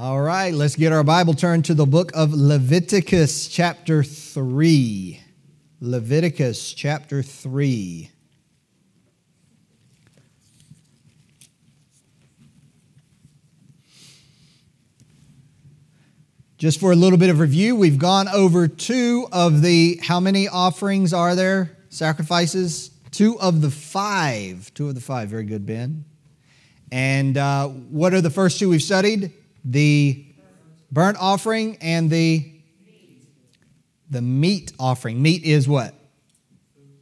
All right, let's get our Bible turned to the book of Leviticus, chapter 3. Leviticus, chapter 3. Just for a little bit of review, we've gone over two of the, how many offerings are there? Sacrifices? Two of the five. Two of the five. Very good, Ben. And uh, what are the first two we've studied? The burnt offering and the the meat offering. Meat is what?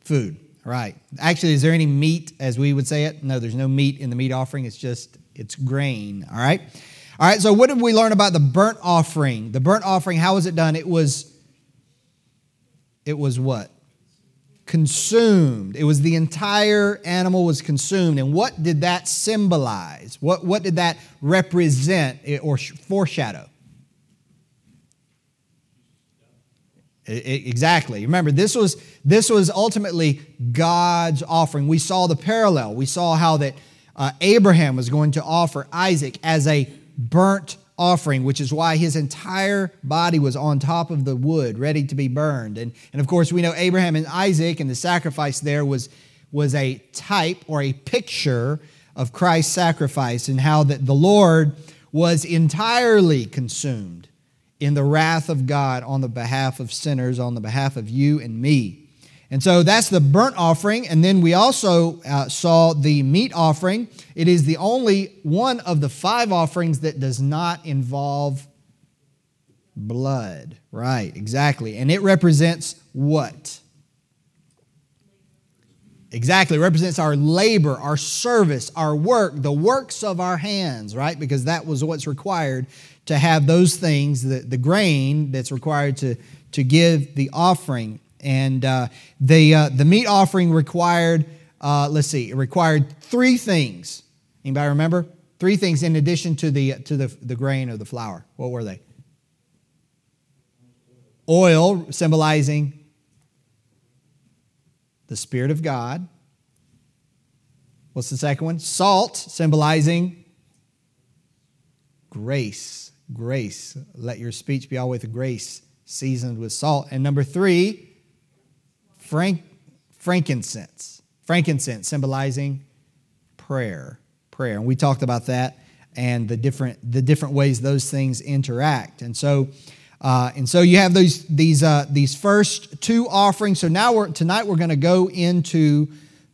Food. Right. Actually, is there any meat as we would say it? No, there's no meat in the meat offering. It's just it's grain. All right. All right. So what did we learn about the burnt offering? The burnt offering, how was it done? It was it was what? Consumed. It was the entire animal was consumed. And what did that symbolize? What, what did that represent or foreshadow? exactly. Remember, this was, this was ultimately God's offering. We saw the parallel. We saw how that uh, Abraham was going to offer Isaac as a burnt offering, which is why his entire body was on top of the wood, ready to be burned. And, and of course, we know Abraham and Isaac, and the sacrifice there was, was a type or a picture of Christ's sacrifice and how that the Lord was entirely consumed in the wrath of God on the behalf of sinners, on the behalf of you and me. And so that's the burnt offering. And then we also uh, saw the meat offering. It is the only one of the five offerings that does not involve blood. Right, exactly. And it represents what? Exactly, it represents our labor, our service, our work, the works of our hands, right? Because that was what's required to have those things, the, the grain that's required to, to give the offering and uh, the, uh, the meat offering required, uh, let's see, it required three things. Anybody remember? Three things in addition to the, to the, the grain or the flour. What were they? Oil, symbolizing the Spirit of God. What's the second one? Salt, symbolizing grace. Grace. Let your speech be with grace, seasoned with salt. And number three, frank, frankincense. Frankincense symbolizing prayer. Prayer. And we talked about that and the different the different ways those things interact. And so uh, and so you have these these uh, these first two offerings. So now we're tonight we're going to go into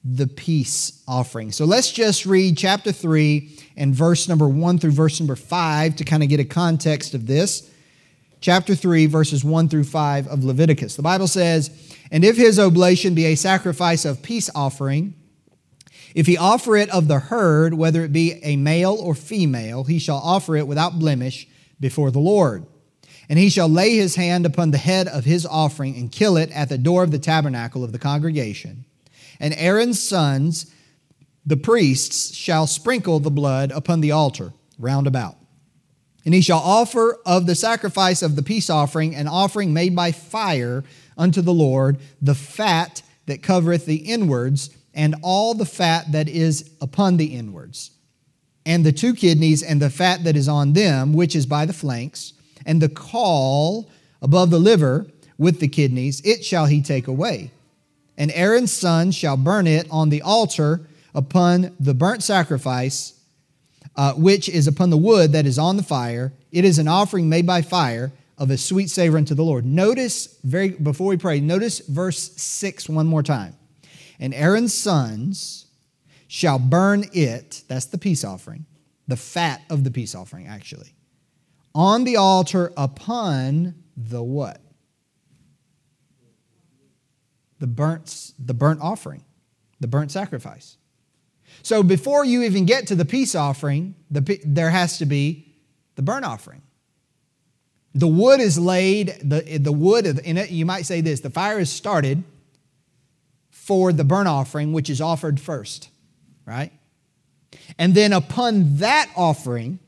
the peace offering. So let's just read chapter three and verse number one through verse number five to kind of get a context of this. Chapter three, verses one through five of Leviticus. The Bible says, and if his oblation be a sacrifice of peace offering, if he offer it of the herd, whether it be a male or female, he shall offer it without blemish before the Lord. And he shall lay his hand upon the head of his offering and kill it at the door of the tabernacle of the congregation. And Aaron's sons, the priests, shall sprinkle the blood upon the altar round about. And he shall offer of the sacrifice of the peace offering an offering made by fire unto the Lord the fat that covereth the inwards, and all the fat that is upon the inwards, and the two kidneys, and the fat that is on them, which is by the flanks, and the caul above the liver with the kidneys, it shall he take away. And Aaron's son shall burn it on the altar upon the burnt sacrifice, uh, which is upon the wood that is on the fire. It is an offering made by fire of a sweet savor unto the Lord. Notice, very before we pray, notice verse 6 one more time. And Aaron's sons shall burn it, that's the peace offering, the fat of the peace offering, actually, on the altar upon the what? The burnt, the burnt offering, the burnt sacrifice. So before you even get to the peace offering, the, there has to be the burnt offering. The wood is laid, the, the wood in it, you might say this the fire is started for the burnt offering, which is offered first, right? And then upon that offering,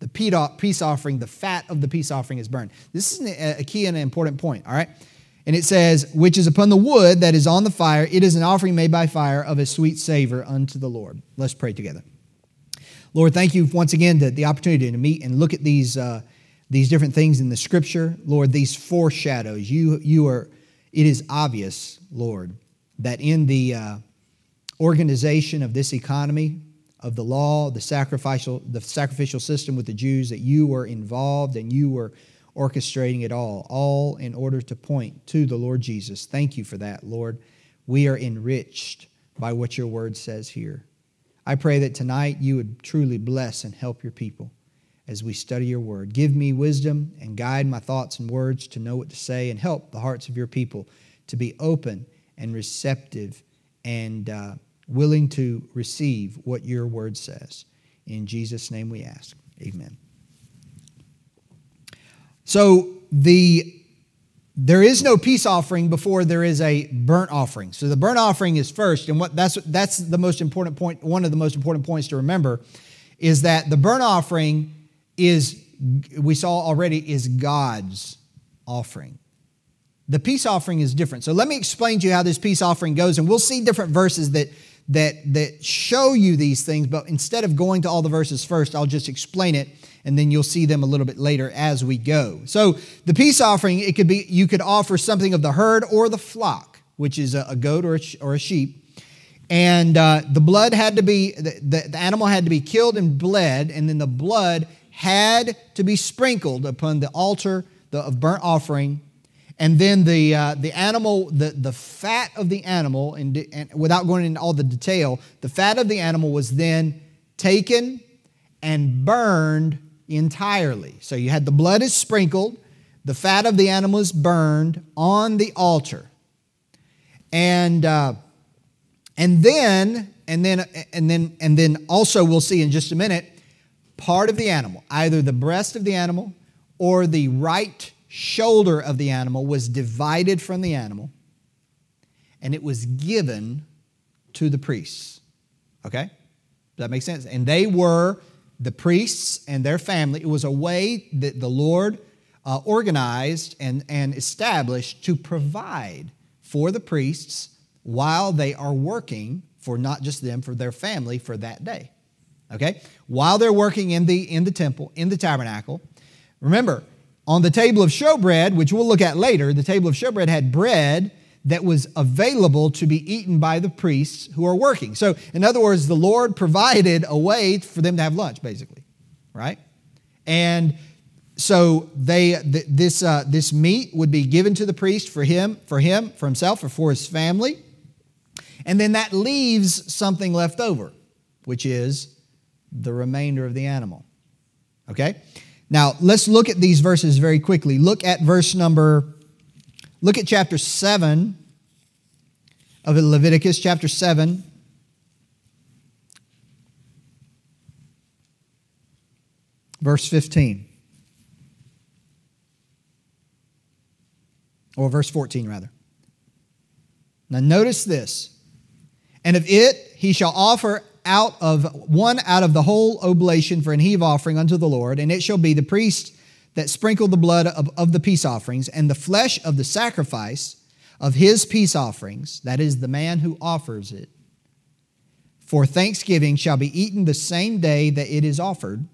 the peace offering, the fat of the peace offering is burned. This is a key and an important point, all right? And it says, which is upon the wood that is on the fire, it is an offering made by fire of a sweet savor unto the Lord. Let's pray together. Lord, thank you once again to the opportunity to meet and look at these, uh, these different things in the scripture. Lord, these foreshadows. You, you are, it is obvious, Lord, that in the uh, organization of this economy, of the law, the sacrificial, the sacrificial system with the Jews, that you were involved and you were orchestrating it all, all in order to point to the Lord Jesus. Thank you for that, Lord. We are enriched by what your word says here. I pray that tonight you would truly bless and help your people as we study your word. Give me wisdom and guide my thoughts and words to know what to say and help the hearts of your people to be open and receptive and uh, willing to receive what your word says. In Jesus' name we ask. Amen. So the there is no peace offering before there is a burnt offering. So the burnt offering is first, and what that's that's the most important point. One of the most important points to remember is that the burnt offering is we saw already is God's offering. The peace offering is different. So let me explain to you how this peace offering goes, and we'll see different verses that that that show you these things. But instead of going to all the verses first, I'll just explain it and then you'll see them a little bit later as we go. So the peace offering, it could be you could offer something of the herd or the flock, which is a, goat or a, or a sheep. And uh, the blood had to be, the, the, the animal had to be killed and bled, and then the blood had to be sprinkled upon the altar of burnt offering. And then the, uh, the animal, the, the fat of the animal, and, and without going into all the detail, the fat of the animal was then taken and burned entirely. So you had the blood is sprinkled, the fat of the animal is burned on the altar. And uh, and then and then and then and then also we'll see in just a minute part of the animal, either the breast of the animal or the right shoulder of the animal was divided from the animal and it was given to the priests. Okay? Does that make sense? And they were the priests and their family. It was a way that the Lord uh, organized and, and established to provide for the priests while they are working for not just them, for their family for that day. Okay? While they're working in the, in the temple, in the tabernacle. Remember, on the table of showbread, which we'll look at later, the table of showbread had bread that was available to be eaten by the priests who are working. So, in other words, the Lord provided a way for them to have lunch, basically, right? And so they th- this uh, this meat would be given to the priest for him, for him, for himself, or for his family, and then that leaves something left over, which is the remainder of the animal. Okay. Now let's look at these verses very quickly. Look at verse number Look at chapter 7 of Leviticus, chapter 7. Verse 15. Or verse 14, rather. Now, notice this. And of it he shall offer out of one out of the whole oblation for an heave offering unto the Lord, and it shall be the priest that sprinkle the blood of, of the peace offerings and the flesh of the sacrifice of his peace offerings, that is, the man who offers it, for thanksgiving shall be eaten the same day that it is offered.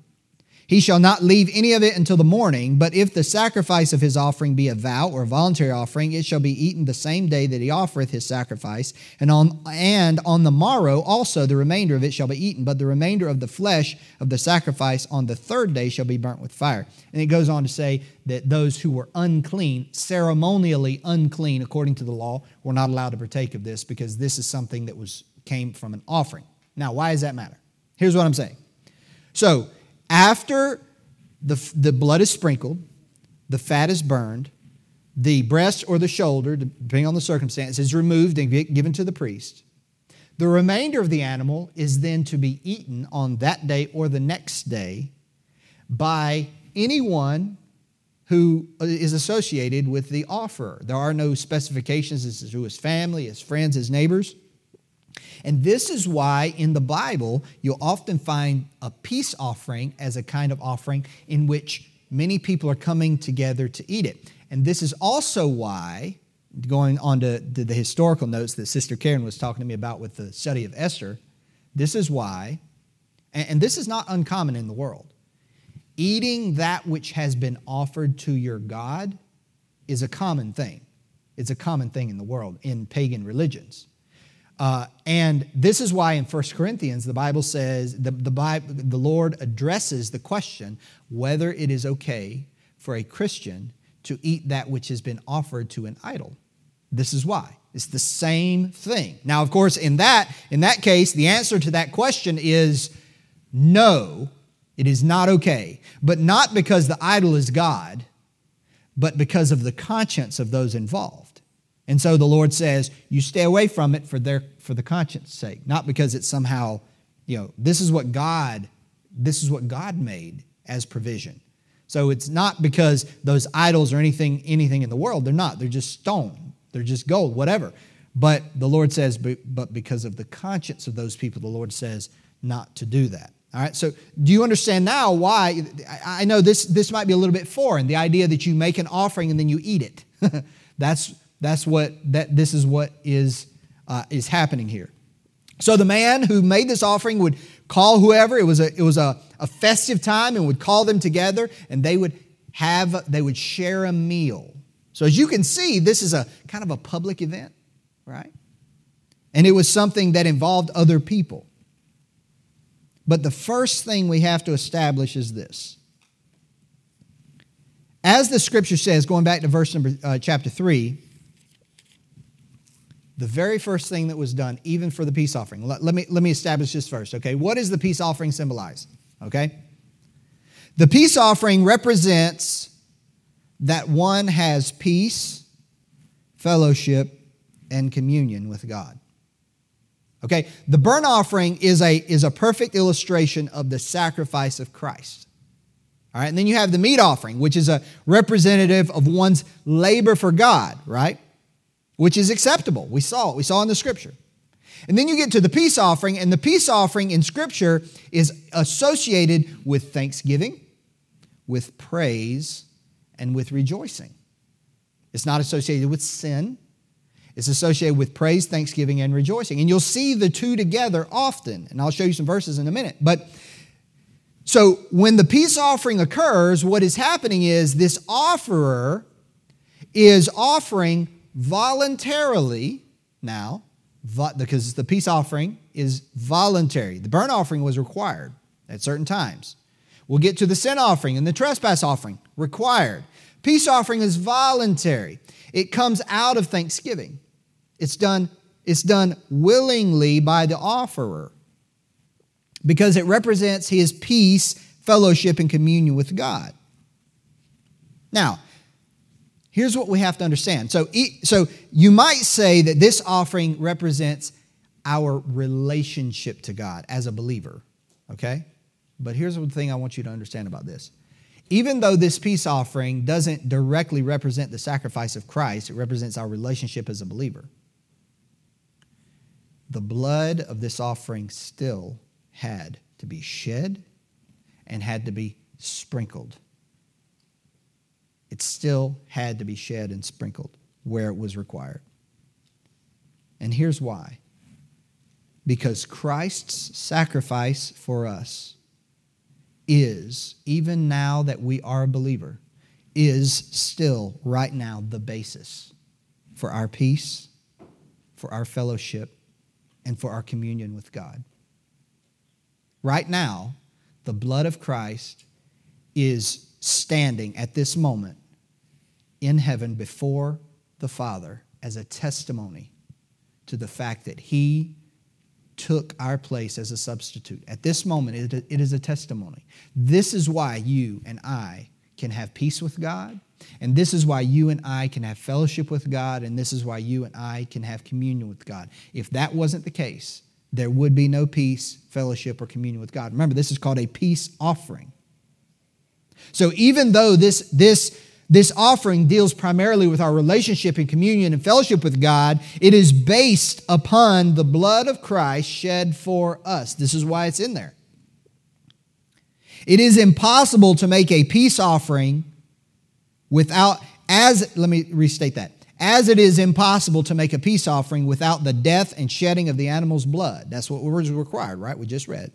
He shall not leave any of it until the morning, but if the sacrifice of his offering be a vow or a voluntary offering, it shall be eaten the same day that he offereth his sacrifice, and on and on the morrow also the remainder of it shall be eaten, but the remainder of the flesh of the sacrifice on the third day shall be burnt with fire. And it goes on to say that those who were unclean, ceremonially unclean according to the law, were not allowed to partake of this because this is something that was came from an offering. Now, why does that matter? Here's what I'm saying. So, after the, the blood is sprinkled, the fat is burned, the breast or the shoulder, depending on the circumstance, is removed and given to the priest. The remainder of the animal is then to be eaten on that day or the next day by anyone who uh, is associated with the offerer. There are no specifications as to his family, his friends, his neighbors. And this is why in the Bible you'll often find a peace offering as a kind of offering in which many people are coming together to eat it. And this is also why, going on to, the historical notes that Sister Karen was talking to me about with the study of Esther, this is why and this is not uncommon in the world. Eating that which has been offered to your God is a common thing. It's a common thing in the world, in pagan religions. Uh, and this is why in 1 Corinthians, the Bible says, the, the, the Lord addresses the question whether it is okay for a Christian to eat that which has been offered to an idol. This is why. It's the same thing. Now, of course, in that, in that case, the answer to that question is no, it is not okay. But not because the idol is God, but because of the conscience of those involved. And so the Lord says, you stay away from it for their for the conscience sake, not because it's somehow, you know, this is what God, this is what God made as provision. So it's not because those idols or anything anything in the world, they're not. They're just stone. They're just gold, whatever. But the Lord says, but because of the conscience of those people, the Lord says not to do that. All right, so do you understand now why? I know this, this might be a little bit foreign, the idea that you make an offering and then you eat it. that's that's what that this is what is uh, is happening here. So the man who made this offering would call whoever. It was a it was a, a festive time and would call them together and they would have they would share a meal. So as you can see, this is a kind of a public event, right? And it was something that involved other people. But the first thing we have to establish is this. As the scripture says, going back to verse number uh, chapter 3, the very first thing that was done, even for the peace offering. Let, let, me, let me establish this first, okay? What does the peace offering symbolize? Okay? The peace offering represents that one has peace, fellowship, and communion with God. Okay? The burnt offering is a, is a perfect illustration of the sacrifice of Christ. All right, and then you have the meat offering, which is a representative of one's labor for God, right? Which is acceptable. We saw it, we saw in the scripture. And then you get to the peace offering, and the peace offering in scripture is associated with thanksgiving, with praise, and with rejoicing. It's not associated with sin. It's associated with praise, thanksgiving, and rejoicing. And you'll see the two together often. And I'll show you some verses in a minute. But so when the peace offering occurs, what is happening is this offerer is offering voluntarily now, because the peace offering is voluntary. The burnt offering was required at certain times. We'll get to the sin offering and the trespass offering, required. Peace offering is voluntary. It comes out of thanksgiving. It's done, it's done willingly by the offerer because it represents his peace, fellowship, and communion with God. Now, Here's what we have to understand. So, so you might say that this offering represents our relationship to God as a believer, okay? But here's the thing I want you to understand about this. Even though this peace offering doesn't directly represent the sacrifice of Christ, it represents our relationship as a believer. The blood of this offering still had to be shed and had to be sprinkled it still had to be shed and sprinkled where it was required. And here's why because Christ's sacrifice for us is, even now that we are a believer, is still right now the basis for our peace, for our fellowship, and for our communion with God. Right now, the blood of Christ is standing at this moment in heaven before the Father as a testimony to the fact that He took our place as a substitute. At this moment, it is a testimony. This is why you and I can have peace with God, and this is why you and I can have fellowship with God, and this is why you and I can have communion with God. If that wasn't the case, there would be no peace, fellowship, or communion with God. Remember, this is called a peace offering. So even though this, this this offering deals primarily with our relationship and communion and fellowship with God. It is based upon the blood of Christ shed for us. This is why it's in there. It is impossible to make a peace offering without, as, let me restate that, as it is impossible to make a peace offering without the death and shedding of the animal's blood. That's what was required, right? We just read.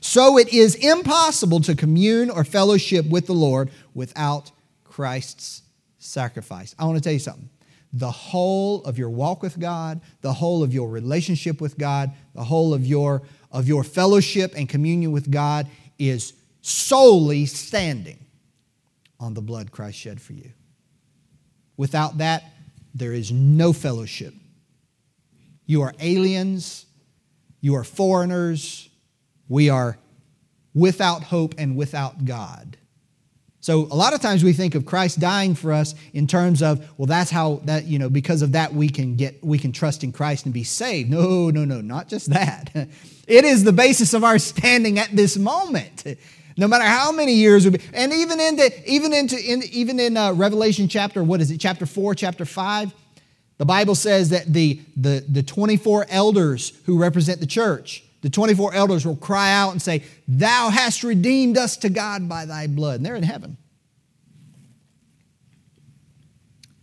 So it is impossible to commune or fellowship with the Lord without Christ's sacrifice. I want to tell you something. The whole of your walk with God, the whole of your relationship with God, the whole of your, of your fellowship and communion with God is solely standing on the blood Christ shed for you. Without that, there is no fellowship. You are aliens, you are foreigners, we are without hope and without God. So a lot of times we think of Christ dying for us in terms of, well, that's how that, you know, because of that we can get we can trust in Christ and be saved. No, no, no, not just that. It is the basis of our standing at this moment. No matter how many years, be, and even into even into in, even in uh, Revelation chapter what is it chapter four chapter five, the Bible says that the the the twenty four elders who represent the church the 24 elders will cry out and say, Thou hast redeemed us to God by thy blood. And they're in heaven.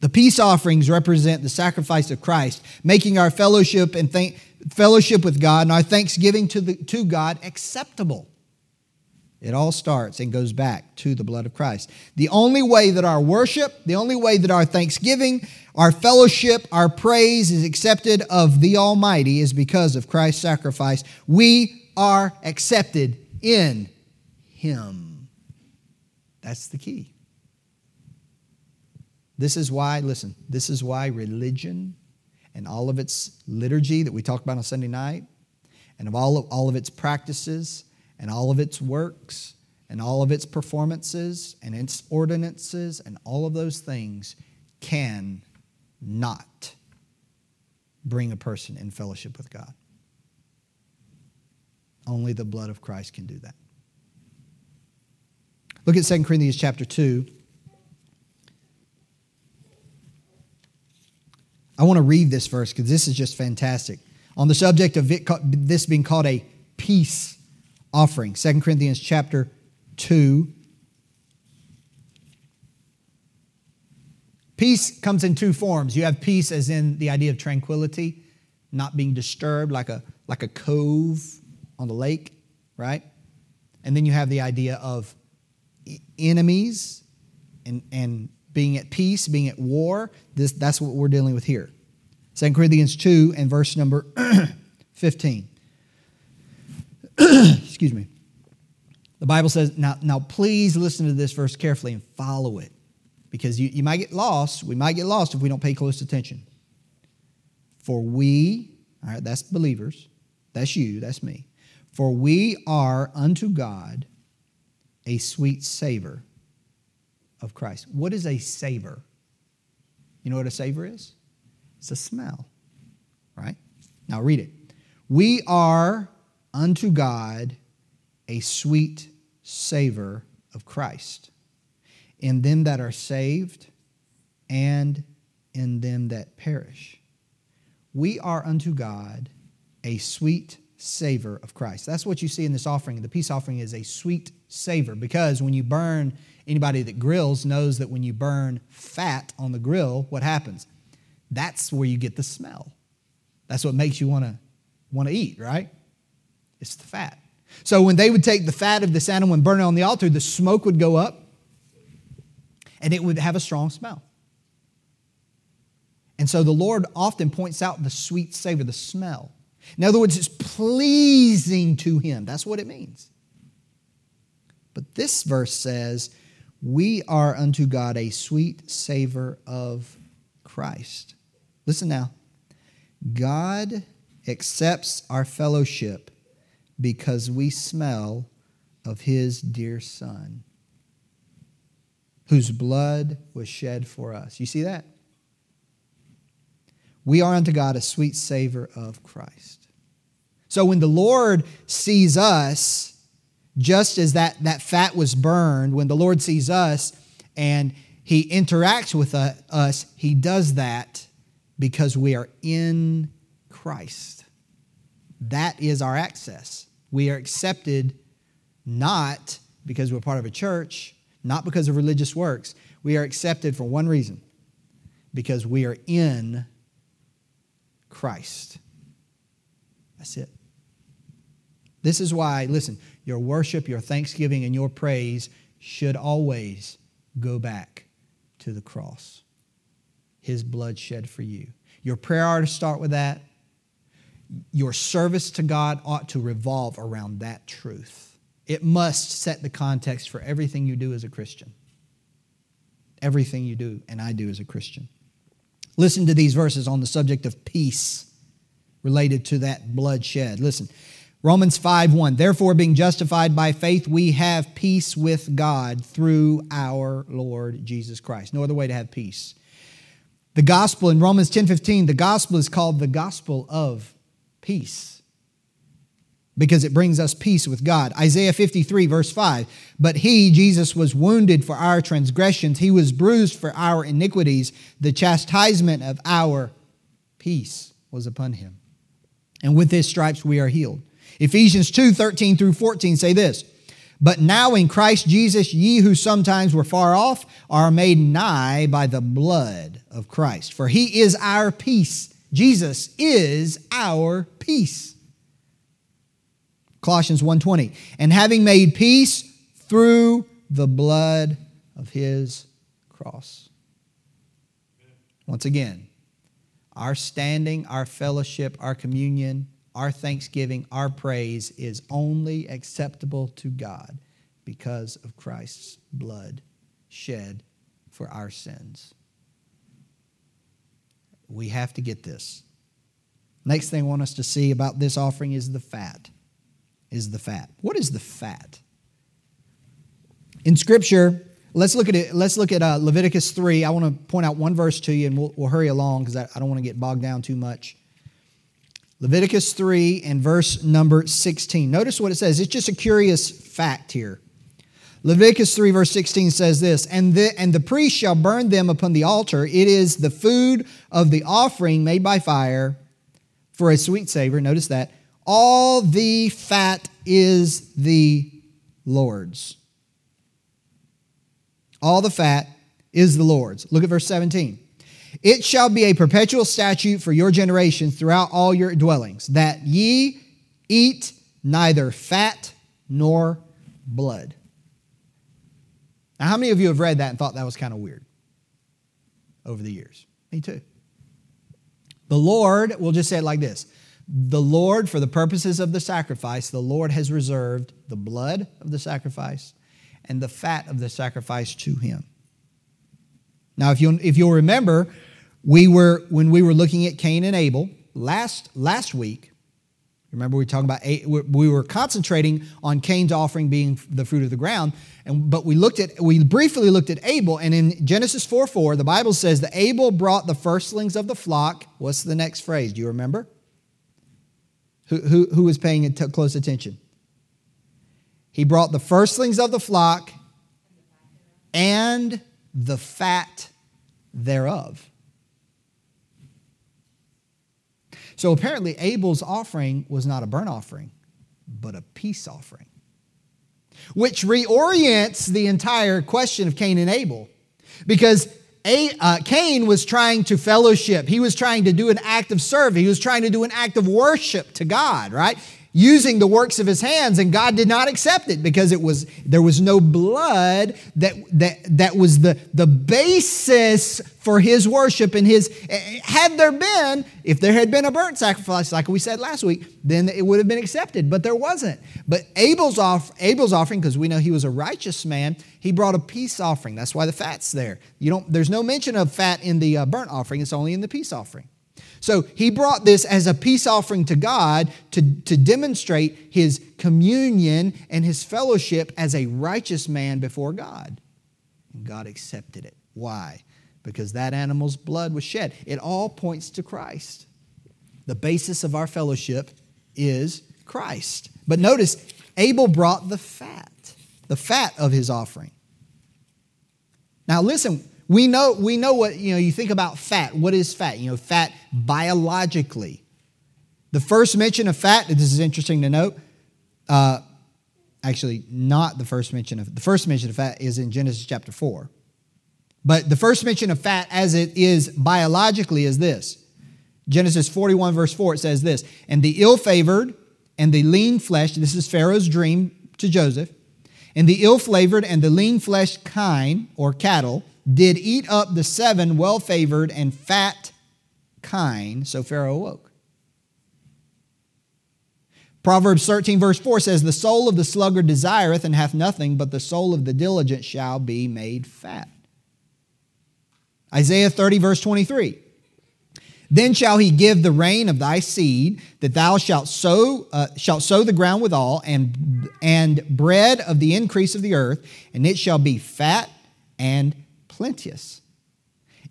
The peace offerings represent the sacrifice of Christ, making our fellowship and thank, fellowship with God and our thanksgiving to, the, to God acceptable. It all starts and goes back to the blood of Christ. The only way that our worship, the only way that our thanksgiving, our fellowship, our praise is accepted of the Almighty is because of Christ's sacrifice. We are accepted in Him. That's the key. This is why, listen, this is why religion and all of its liturgy that we talk about on Sunday night and of all of, all of its practices and all of its works and all of its performances and its ordinances and all of those things can not bring a person in fellowship with God. Only the blood of Christ can do that. Look at 2 Corinthians chapter 2. I want to read this verse because this is just fantastic. On the subject of it, this being called a peace offering. 2 Corinthians chapter 2. Peace comes in two forms. You have peace as in the idea of tranquility, not being disturbed like a, like a cove on the lake, right? And then you have the idea of enemies and, and being at peace, being at war. This, that's what we're dealing with here. 2 Corinthians 2 and verse number 15. Excuse me. The Bible says, now, now please listen to this verse carefully and follow it because you, you might get lost. We might get lost if we don't pay close attention. For we, all right, that's believers, that's you, that's me. For we are unto God a sweet savor of Christ. What is a savor? You know what a savor is? It's a smell, right? Now read it. We are unto God a sweet savor of Christ in them that are saved and in them that perish. We are unto God a sweet savor of Christ. That's what you see in this offering. The peace offering is a sweet savor because when you burn, anybody that grills knows that when you burn fat on the grill, what happens? That's where you get the smell. That's what makes you want to want to eat, right? It's the fat. So when they would take the fat of this animal and burn it on the altar, the smoke would go up and it would have a strong smell. And so the Lord often points out the sweet savor, the smell. In other words, it's pleasing to Him. That's what it means. But this verse says, We are unto God a sweet savor of Christ. Listen now. God accepts our fellowship because we smell of his dear Son, whose blood was shed for us. You see that? We are unto God a sweet savor of Christ. So when the Lord sees us, just as that, that fat was burned, when the Lord sees us and he interacts with us, he does that because we are in Christ. That is our access. We are accepted not because we're part of a church, not because of religious works. We are accepted for one reason because we are in Christ. That's it. This is why, listen, your worship, your thanksgiving, and your praise should always go back to the cross. His blood shed for you. Your prayer ought to start with that. Your service to God ought to revolve around that truth. It must set the context for everything you do as a Christian. Everything you do and I do as a Christian. Listen to these verses on the subject of peace related to that bloodshed. Listen. Romans 5 1. Therefore, being justified by faith, we have peace with God through our Lord Jesus Christ. No other way to have peace. The gospel in Romans 10 15, the gospel is called the gospel of peace because it brings us peace with God. Isaiah 53, verse 5. But he, Jesus, was wounded for our transgressions, he was bruised for our iniquities. The chastisement of our peace was upon him. And with his stripes we are healed. Ephesians 2 13 through 14 say this But now in Christ Jesus, ye who sometimes were far off are made nigh by the blood of Christ. For he is our peace. Jesus is our peace. Colossians 1:20 and having made peace through the blood of his cross. Once again, our standing, our fellowship, our communion our thanksgiving, our praise is only acceptable to God because of Christ's blood shed for our sins. We have to get this. Next thing I want us to see about this offering is the fat. Is the fat. What is the fat? In Scripture, let's look at it. Let's look at uh, Leviticus 3. I want to point out one verse to you and we'll, we'll hurry along because I, I don't want to get bogged down too much. Leviticus 3 and verse number 16. Notice what it says. It's just a curious fact here. Leviticus 3, verse 16 says this and the, and the priest shall burn them upon the altar. It is the food of the offering made by fire for a sweet savor. Notice that. All the fat is the Lord's. All the fat is the Lord's. Look at verse 17. It shall be a perpetual statute for your generations throughout all your dwellings, that ye eat neither fat nor blood. Now, how many of you have read that and thought that was kind of weird over the years? Me too. The Lord, we'll just say it like this The Lord, for the purposes of the sacrifice, the Lord has reserved the blood of the sacrifice and the fat of the sacrifice to him. Now, if you if you'll remember, we were when we were looking at Cain and Abel last last week. Remember, we talking about we were concentrating on Cain's offering being the fruit of the ground, and but we looked at we briefly looked at Abel, and in Genesis 4 4, the Bible says that Abel brought the firstlings of the flock. What's the next phrase? Do you remember? Who, who, who was paying close attention? He brought the firstlings of the flock and the fat thereof. So apparently, Abel's offering was not a burnt offering, but a peace offering, which reorients the entire question of Cain and Abel. Because a, uh, Cain was trying to fellowship. He was trying to do an act of service. He was trying to do an act of worship to God, right? Using the works of his hands and God did not accept it because it was there was no blood that that that was the the basis for his worship and his had there been if there had been a burnt sacrifice like we said last week then it would have been accepted but there wasn't. But Abel's off Abel's offering because we know he was a righteous man he brought a peace offering. That's why the fat's there. You don't there's no mention of fat in the uh, burnt offering it's only in the peace offering so he brought this as a peace offering to God to, to demonstrate his communion and his fellowship as a righteous man before God. And God accepted it. Why? Because that animal's blood was shed. It all points to Christ. The basis of our fellowship is Christ. But notice, Abel brought the fat, the fat of his offering. Now, listen, we know, we know what, you know, you think about fat. What is fat? You know, fat biologically. The first mention of fat, this is interesting to note, uh, actually, not the first mention of, the first mention of fat is in Genesis chapter 4. But the first mention of fat as it is biologically is this Genesis 41, verse 4, it says this, and the ill favored and the lean flesh, this is Pharaoh's dream to Joseph, and the ill flavored and the lean fleshed kine or cattle did eat up the seven well favored and fat kine. So Pharaoh awoke. Proverbs 13, verse 4 says, The soul of the sluggard desireth and hath nothing, but the soul of the diligent shall be made fat. Isaiah 30, verse 23. Then shall he give the rain of thy seed, that thou shalt sow, uh, shalt sow the ground withal, and, and bread of the increase of the earth, and it shall be fat and plenteous.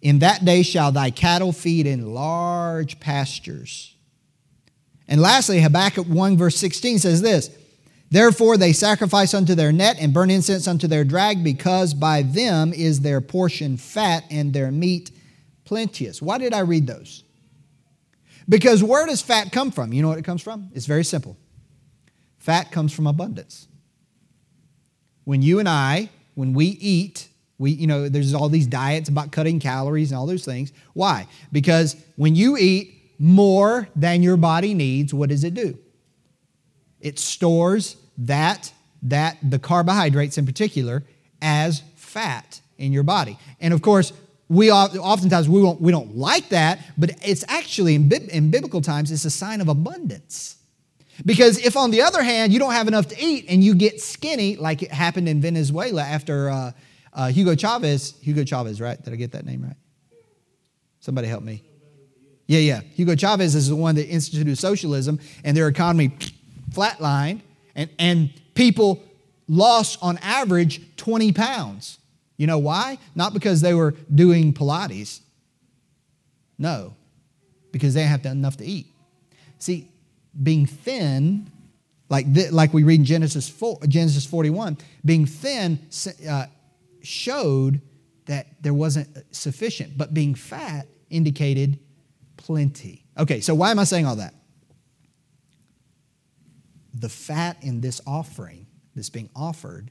In that day shall thy cattle feed in large pastures. And lastly, Habakkuk 1, verse 16 says this Therefore they sacrifice unto their net and burn incense unto their drag, because by them is their portion fat and their meat plenteous. Why did I read those? Because where does fat come from? You know what it comes from? It's very simple. Fat comes from abundance. When you and I, when we eat, we, you know, there's all these diets about cutting calories and all those things. Why? Because when you eat more than your body needs, what does it do? It stores that, that the carbohydrates in particular, as fat in your body. And of course, we oftentimes we don't, we don't like that, but it's actually in, in biblical times it's a sign of abundance. Because if on the other hand you don't have enough to eat and you get skinny, like it happened in Venezuela after uh, uh, Hugo Chavez, Hugo Chavez, right? Did I get that name right? Somebody help me. Yeah, yeah. Hugo Chavez is the one that instituted socialism, and their economy flatlined, and, and people lost on average 20 pounds. You know why? Not because they were doing Pilates. No, because they have enough to eat. See, being thin, like, th- like we read in Genesis, 4, Genesis 41, being thin uh, showed that there wasn't sufficient, but being fat indicated plenty. Okay, so why am I saying all that? The fat in this offering that's being offered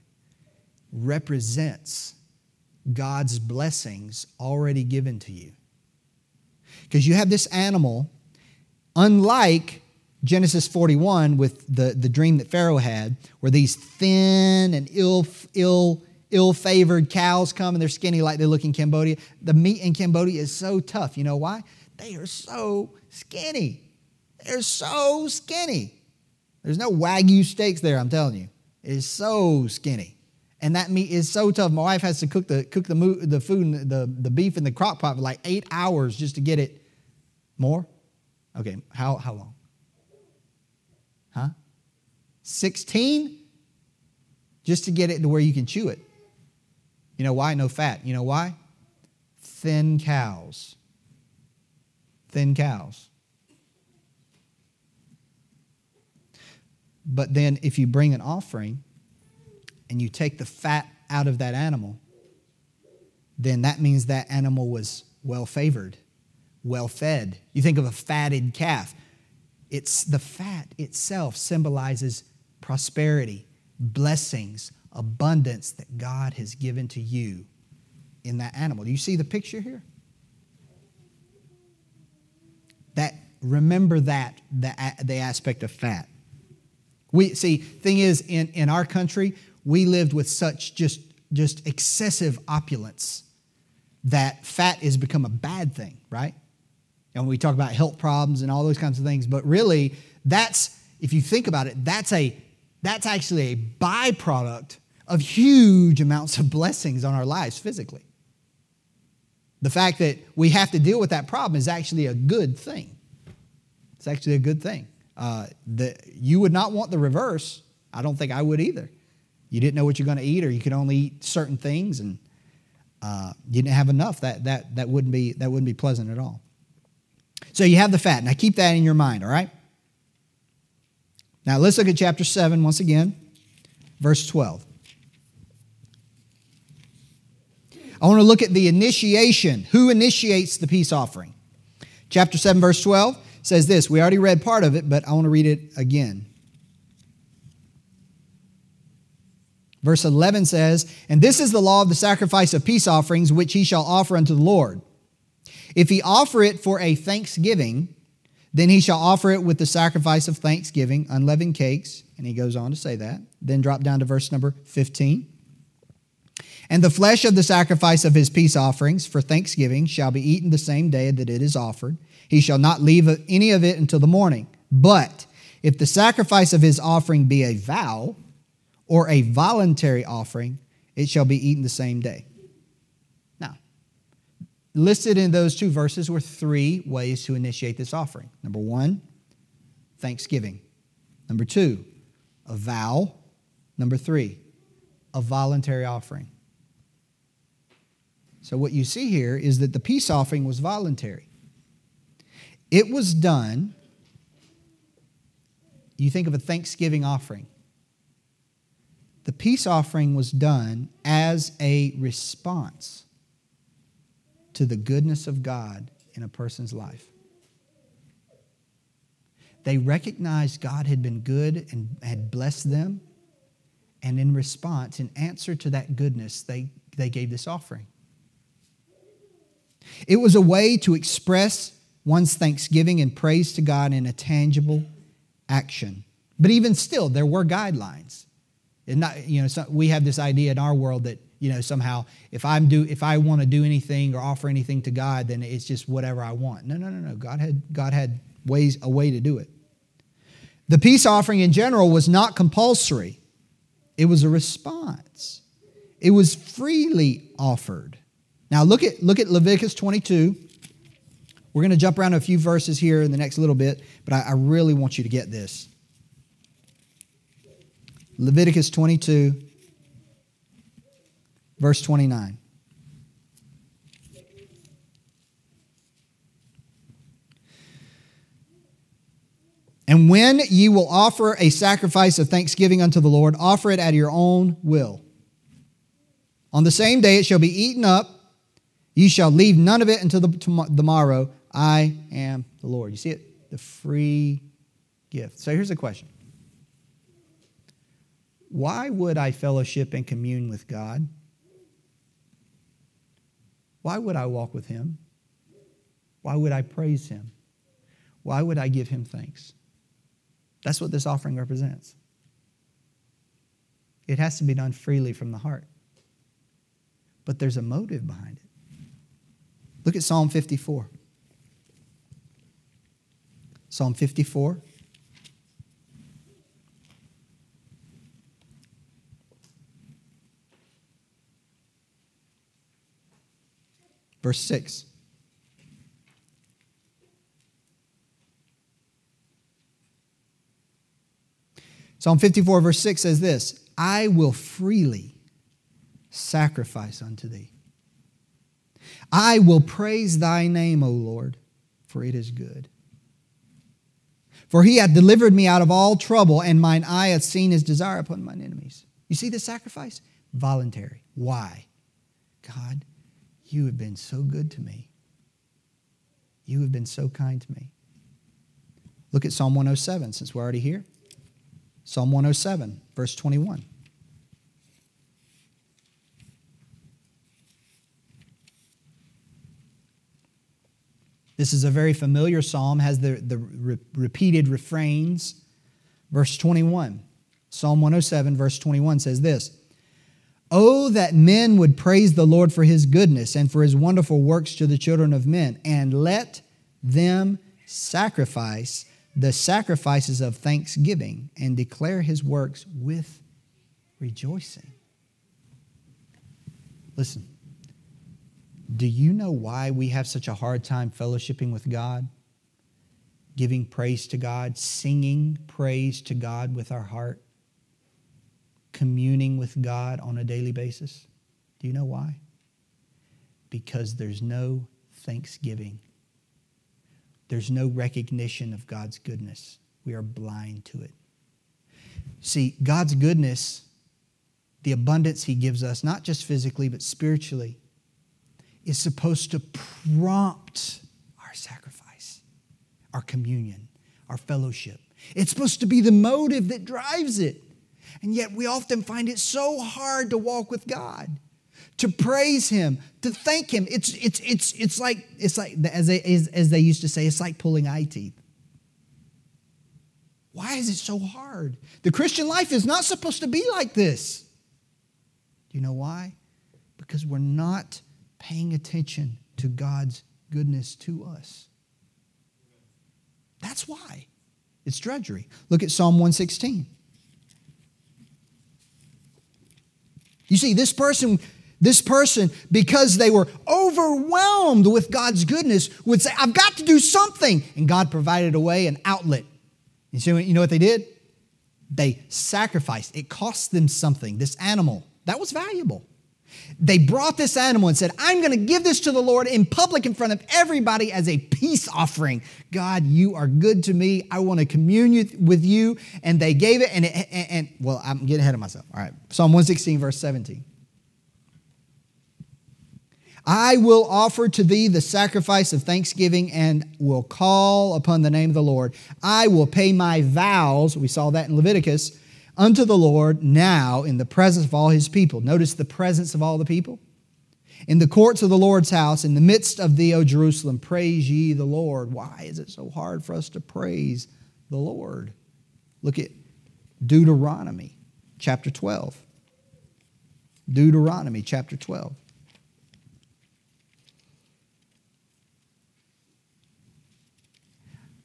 represents God's blessings already given to you. Because you have this animal, unlike Genesis 41 with the, the dream that Pharaoh had, where these thin and ill, ill, ill-favored cows come and they're skinny like they look in Cambodia. The meat in Cambodia is so tough. You know why? They are so skinny. They're so skinny. There's no Wagyu steaks there, I'm telling you. It is so skinny and that meat is so tough. My wife has to cook the cook the the food, the the beef in the crock pot for like eight hours just to get it. More? Okay. How how long? Huh? Sixteen? Just to get it to where you can chew it. You know why? No fat. You know why? Thin cows. Thin cows. But then if you bring an offering and you take the fat out of that animal, then that means that animal was well favored, well fed. You think of a fatted calf. It's the fat itself symbolizes prosperity, blessings, abundance that God has given to you in that animal. Do you see the picture here? That remember that the, the aspect of fat. We see, thing is, in, in our country, we lived with such just, just excessive opulence that fat has become a bad thing, right? And we talk about health problems and all those kinds of things, but really, that's, if you think about it, that's a that's actually a byproduct of huge amounts of blessings on our lives physically. The fact that we have to deal with that problem is actually a good thing. It's actually a good thing. Uh, the, you would not want the reverse. I don't think I would either you didn't know what you're going to eat or you could only eat certain things and uh, you didn't have enough that, that, that, wouldn't be, that wouldn't be pleasant at all so you have the fat now keep that in your mind all right now let's look at chapter 7 once again verse 12 i want to look at the initiation. Who initiates the peace offering? Chapter 7 verse 12 says this. We already read part of it but i want to read it again. Verse 11 says, And this is the law of the sacrifice of peace offerings, which he shall offer unto the Lord. If he offer it for a thanksgiving, Then he shall offer it with the sacrifice of thanksgiving, unleavened cakes. And he goes on to say that. Then drop down to verse number 15. And the flesh of the sacrifice of his peace offerings for thanksgiving shall be eaten the same day that it is offered. He shall not leave any of it until the morning. But if the sacrifice of his offering be a vow or a voluntary offering, it shall be eaten the same day. Listed in those two verses were three ways to initiate this offering. Number one, thanksgiving. Number two, a vow. Number three, a voluntary offering. So, what you see here is that the peace offering was voluntary. It was done, you think of a thanksgiving offering. The peace offering was done as a response to the goodness of God in a person's life. They recognized God had been good and had blessed them. And in response, in answer to that goodness, they, they gave this offering. It was a way to express one's thanksgiving and praise to God in a tangible action. But even still, there were guidelines. And not, you know, we have this idea in our world that you know somehow if I'm do if I want to do anything or offer anything to God, then it's just whatever I want. No, no, no, no. God had God had ways a way to do it. The peace offering in general was not compulsory. It was a response. It was freely offered. Now look at look at Leviticus 22. We're going to jump around a few verses here in the next little bit, but I, I really want you to get this. Leviticus 22, verse 29. And when ye will offer a sacrifice of thanksgiving unto the Lord, offer it at your own will. On the same day it shall be eaten up. Ye shall leave none of it until the, the morrow. I am the Lord. You see it? The free gift. So here's a question Why would I fellowship and commune with God? Why would I walk with Him? Why would I praise Him? Why would I give Him thanks? That's what this offering represents. It has to be done freely from the heart. But there's a motive behind it. Look at Psalm 54. Psalm 54. Verse 6. Psalm 54, verse 6 says this I will freely sacrifice unto thee. I will praise thy name, O Lord, for it is good. For he hath delivered me out of all trouble, and mine eye hath seen his desire upon mine enemies. You see the sacrifice? Voluntary. Why? God, you have been so good to me. You have been so kind to me. Look at Psalm 107 since we're already here. Psalm 107, verse 21. This is a very familiar psalm, has the, the re- repeated refrains. Verse 21, Psalm 107, verse 21 says this Oh, that men would praise the Lord for his goodness and for his wonderful works to the children of men, and let them sacrifice the sacrifices of thanksgiving and declare his works with rejoicing. Listen, do you know why we have such a hard time fellowshipping with God? Giving praise to God, singing praise to God with our heart, communing with God on a daily basis? Do you know why? Because there's no thanksgiving. There's no recognition of God's goodness. We are blind to it. See, God's goodness, the abundance He gives us, not just physically, but spiritually, is supposed to prompt our sacrifice, our communion, our fellowship. It's supposed to be the motive that drives it. And yet we often find it so hard to walk with God, to praise Him, to thank Him. It's, it's, it's, it's like, it's like as, they, as, as they used to say, it's like pulling eye teeth. Why is it so hard? The Christian life is not supposed to be like this. Do you know why? Because we're not paying attention to God's goodness to us. That's why. It's drudgery. Look at Psalm 116. You see, this person, this person, because they were overwhelmed with God's goodness, would say, I've got to do something. And God provided a way, an outlet. You see, you know what they did? They sacrificed. It cost them something, this animal. That was valuable. They brought this animal and said, I'm going to give this to the Lord in public in front of everybody as a peace offering. God, you are good to me. I want to commune with you. And they gave it, and, it, and, and well, I'm getting ahead of myself. All right. Psalm 116, verse 17. I will offer to thee the sacrifice of thanksgiving and will call upon the name of the Lord. I will pay my vows. We saw that in Leviticus unto the Lord now in the presence of all his people. Notice the presence of all the people. In the courts of the Lord's house, in the midst of thee, O Jerusalem, praise ye the Lord. Why is it so hard for us to praise the Lord? Look at Deuteronomy chapter 12. Deuteronomy chapter 12.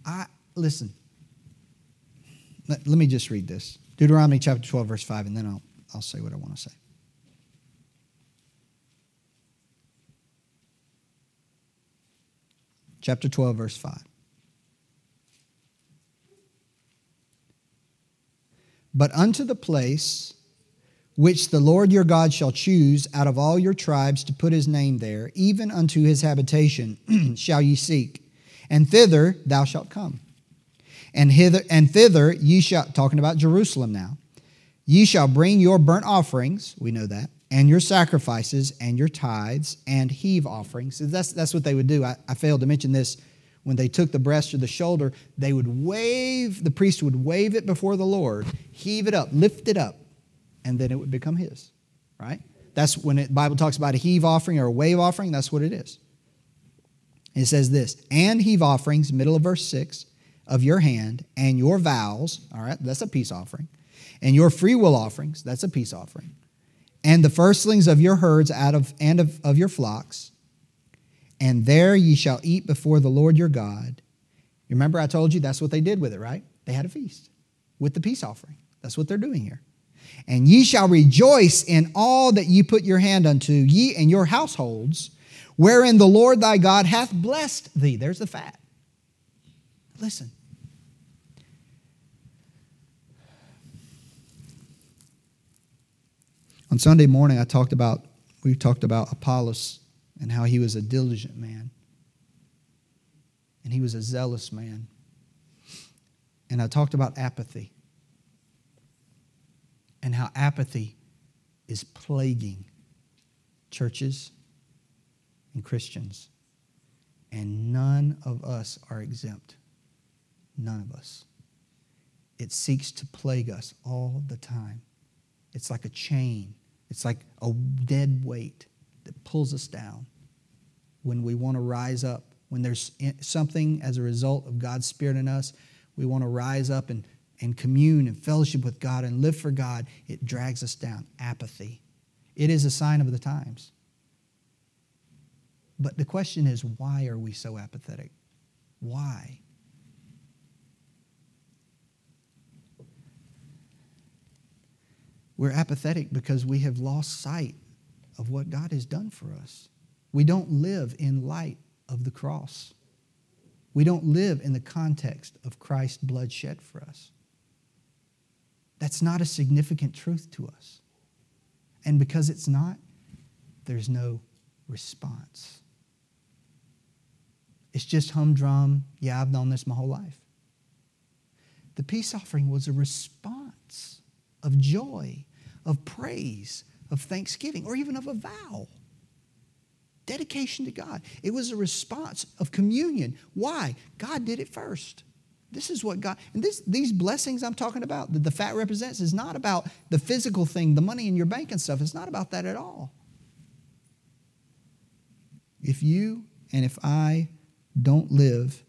I listen. Let, let me just read this. Deuteronomy chapter 12, verse 5, and then I'll, I'll say what I want to say. Chapter 12, verse 5. But unto the place which the Lord your God shall choose out of all your tribes to put his name there, even unto his habitation shall ye seek, and thither thou shalt come and hither and thither ye shall talking about Jerusalem now. Ye shall bring your burnt offerings, we know that, and your sacrifices and your tithes and heave offerings. So that's that's what they would do. I, I failed to mention this. When they took the breast or the shoulder, they would wave, the priest would wave it before the Lord, heave it up, lift it up, and then it would become his. Right? That's when the Bible talks about a heave offering or a wave offering, that's what it is. It says this, and heave offerings, middle of verse 6, of your hand and your vows, all right, that's a peace offering, and your free will offerings, that's a peace offering, and the firstlings of your herds out of and of, of your flocks, and there ye shall eat before the Lord your God. You remember I told you that's what they did with it, right? They had a feast with the peace offering. That's what they're doing here. And ye shall rejoice in all that ye put your hand unto, ye and your households, wherein the Lord thy God hath blessed thee. There's the fat. Listen. On Sunday morning, I talked about, we talked about Apollos and how he was a diligent man. And he was a zealous man. And I talked about apathy and how apathy is plaguing churches and Christians. And none of us are exempt. None of us. It seeks to plague us all the time. It's like a chain, it's like a dead weight that pulls us down when we want to rise up. When there's something as a result of God's Spirit in us, we want to rise up and, and commune and fellowship with God and live for God. It drags us down. Apathy. It is a sign of the times. But the question is, why are we so apathetic? Why? We're apathetic because we have lost sight of what God has done for us. We don't live in light of the cross. We don't live in the context of Christ's blood shed for us. That's not a significant truth to us. And because it's not, there's no response. It's just humdrum. Yeah, I've known this my whole life. The peace offering was a response of joy, of praise, of thanksgiving, or even of a vow. Dedication to God. It was a response of communion. Why? God did it first. This is what God, and this, these blessings I'm talking about that the fat represents is not about the physical thing, the money in your bank and stuff. It's not about that at all. If you and if I don't live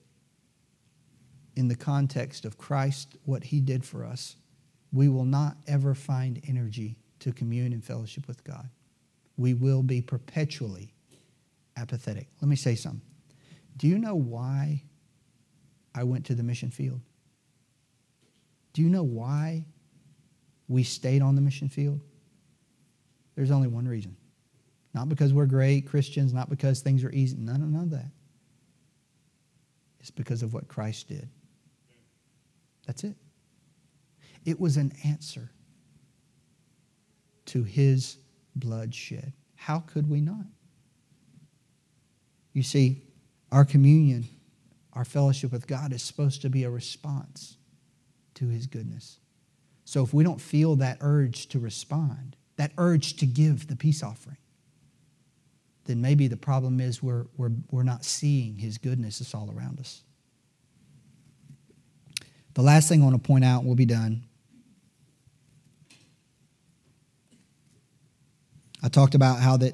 in the context of Christ, what he did for us, we will not ever find energy to commune and fellowship with God. We will be perpetually apathetic. Let me say something. Do you know why I went to the mission field? Do you know why we stayed on the mission field? There's only one reason. Not because we're great Christians, not because things are easy. None none of that. It's because of what Christ did. That's it. It was an answer to his bloodshed. How could we not? You see, our communion, our fellowship with God is supposed to be a response to his goodness. So if we don't feel that urge to respond, that urge to give the peace offering, then maybe the problem is we're, we're, we're not seeing his goodness that's all around us. The last thing I want to point out, we'll be done. I talked about how that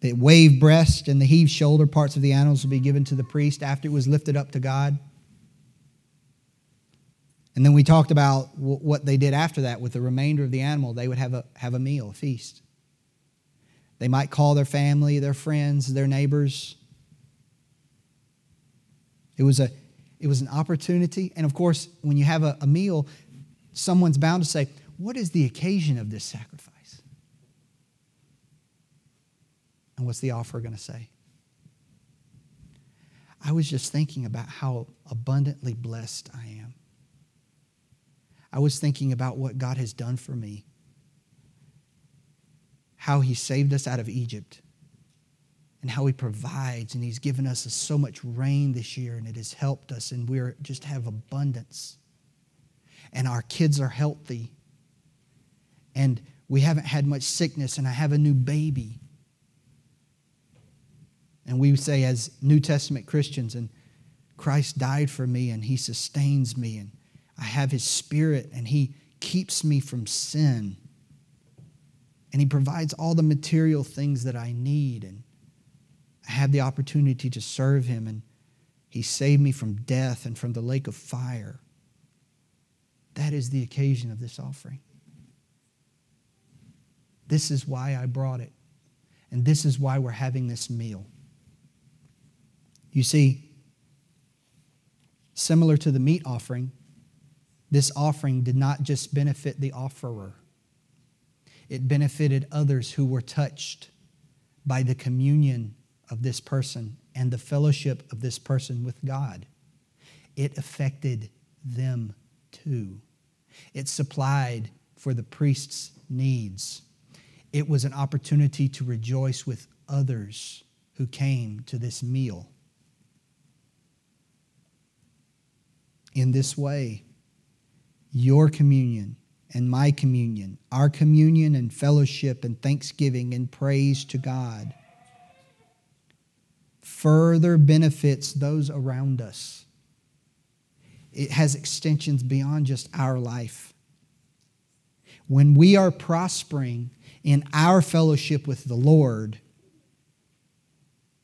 the wave breast and the heave shoulder parts of the animals will be given to the priest after it was lifted up to God. And then we talked about what they did after that with the remainder of the animal. They would have a, have a meal, a feast. They might call their family, their friends, their neighbors. It was, a, it was an opportunity. And of course, when you have a, a meal, someone's bound to say, What is the occasion of this sacrifice? And what's the offer going to say? I was just thinking about how abundantly blessed I am. I was thinking about what God has done for me, how He saved us out of Egypt, and how He provides, and He's given us so much rain this year, and it has helped us, and we just have abundance. And our kids are healthy, and we haven't had much sickness, and I have a new baby. And we say, as New Testament Christians, and Christ died for me, and He sustains me, and I have His Spirit and He keeps me from sin. And He provides all the material things that I need. And I have the opportunity to serve Him. And He saved me from death and from the lake of fire. That is the occasion of this offering. This is why I brought it. And this is why we're having this meal. You see, similar to the meat offering, this offering did not just benefit the offerer, it benefited others who were touched by the communion of this person and the fellowship of this person with God. It affected them too. It supplied for the priest's needs. It was an opportunity to rejoice with others who came to this meal. In this way, your communion and my communion, our communion and fellowship and thanksgiving and praise to God, further benefits those around us. It has extensions beyond just our life. When we are prospering in our fellowship with the Lord,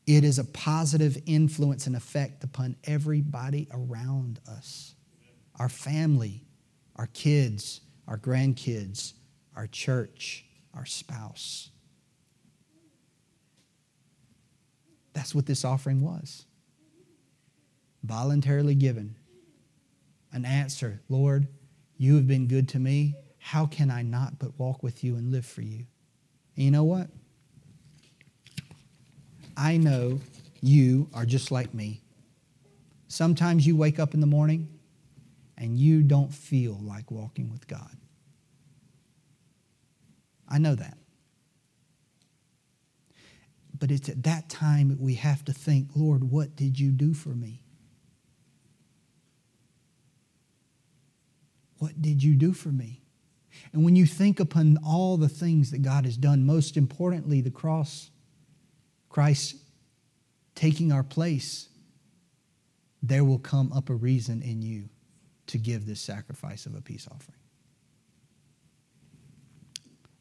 it is a positive influence and effect upon everybody around us, our family, our kids, our grandkids, our church, our spouse. That's what this offering was voluntarily given. An answer Lord, you have been good to me. How can I not but walk with you and live for you? And you know what? I know you are just like me. Sometimes you wake up in the morning and you don't feel like walking with God. I know that. But it's at that time that we have to think, Lord, what did you do for me? What did you do for me? And when you think upon all the things that God has done, most importantly, the cross, Christ taking our place, there will come up a reason in you to give this sacrifice of a peace offering.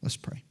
Let's pray.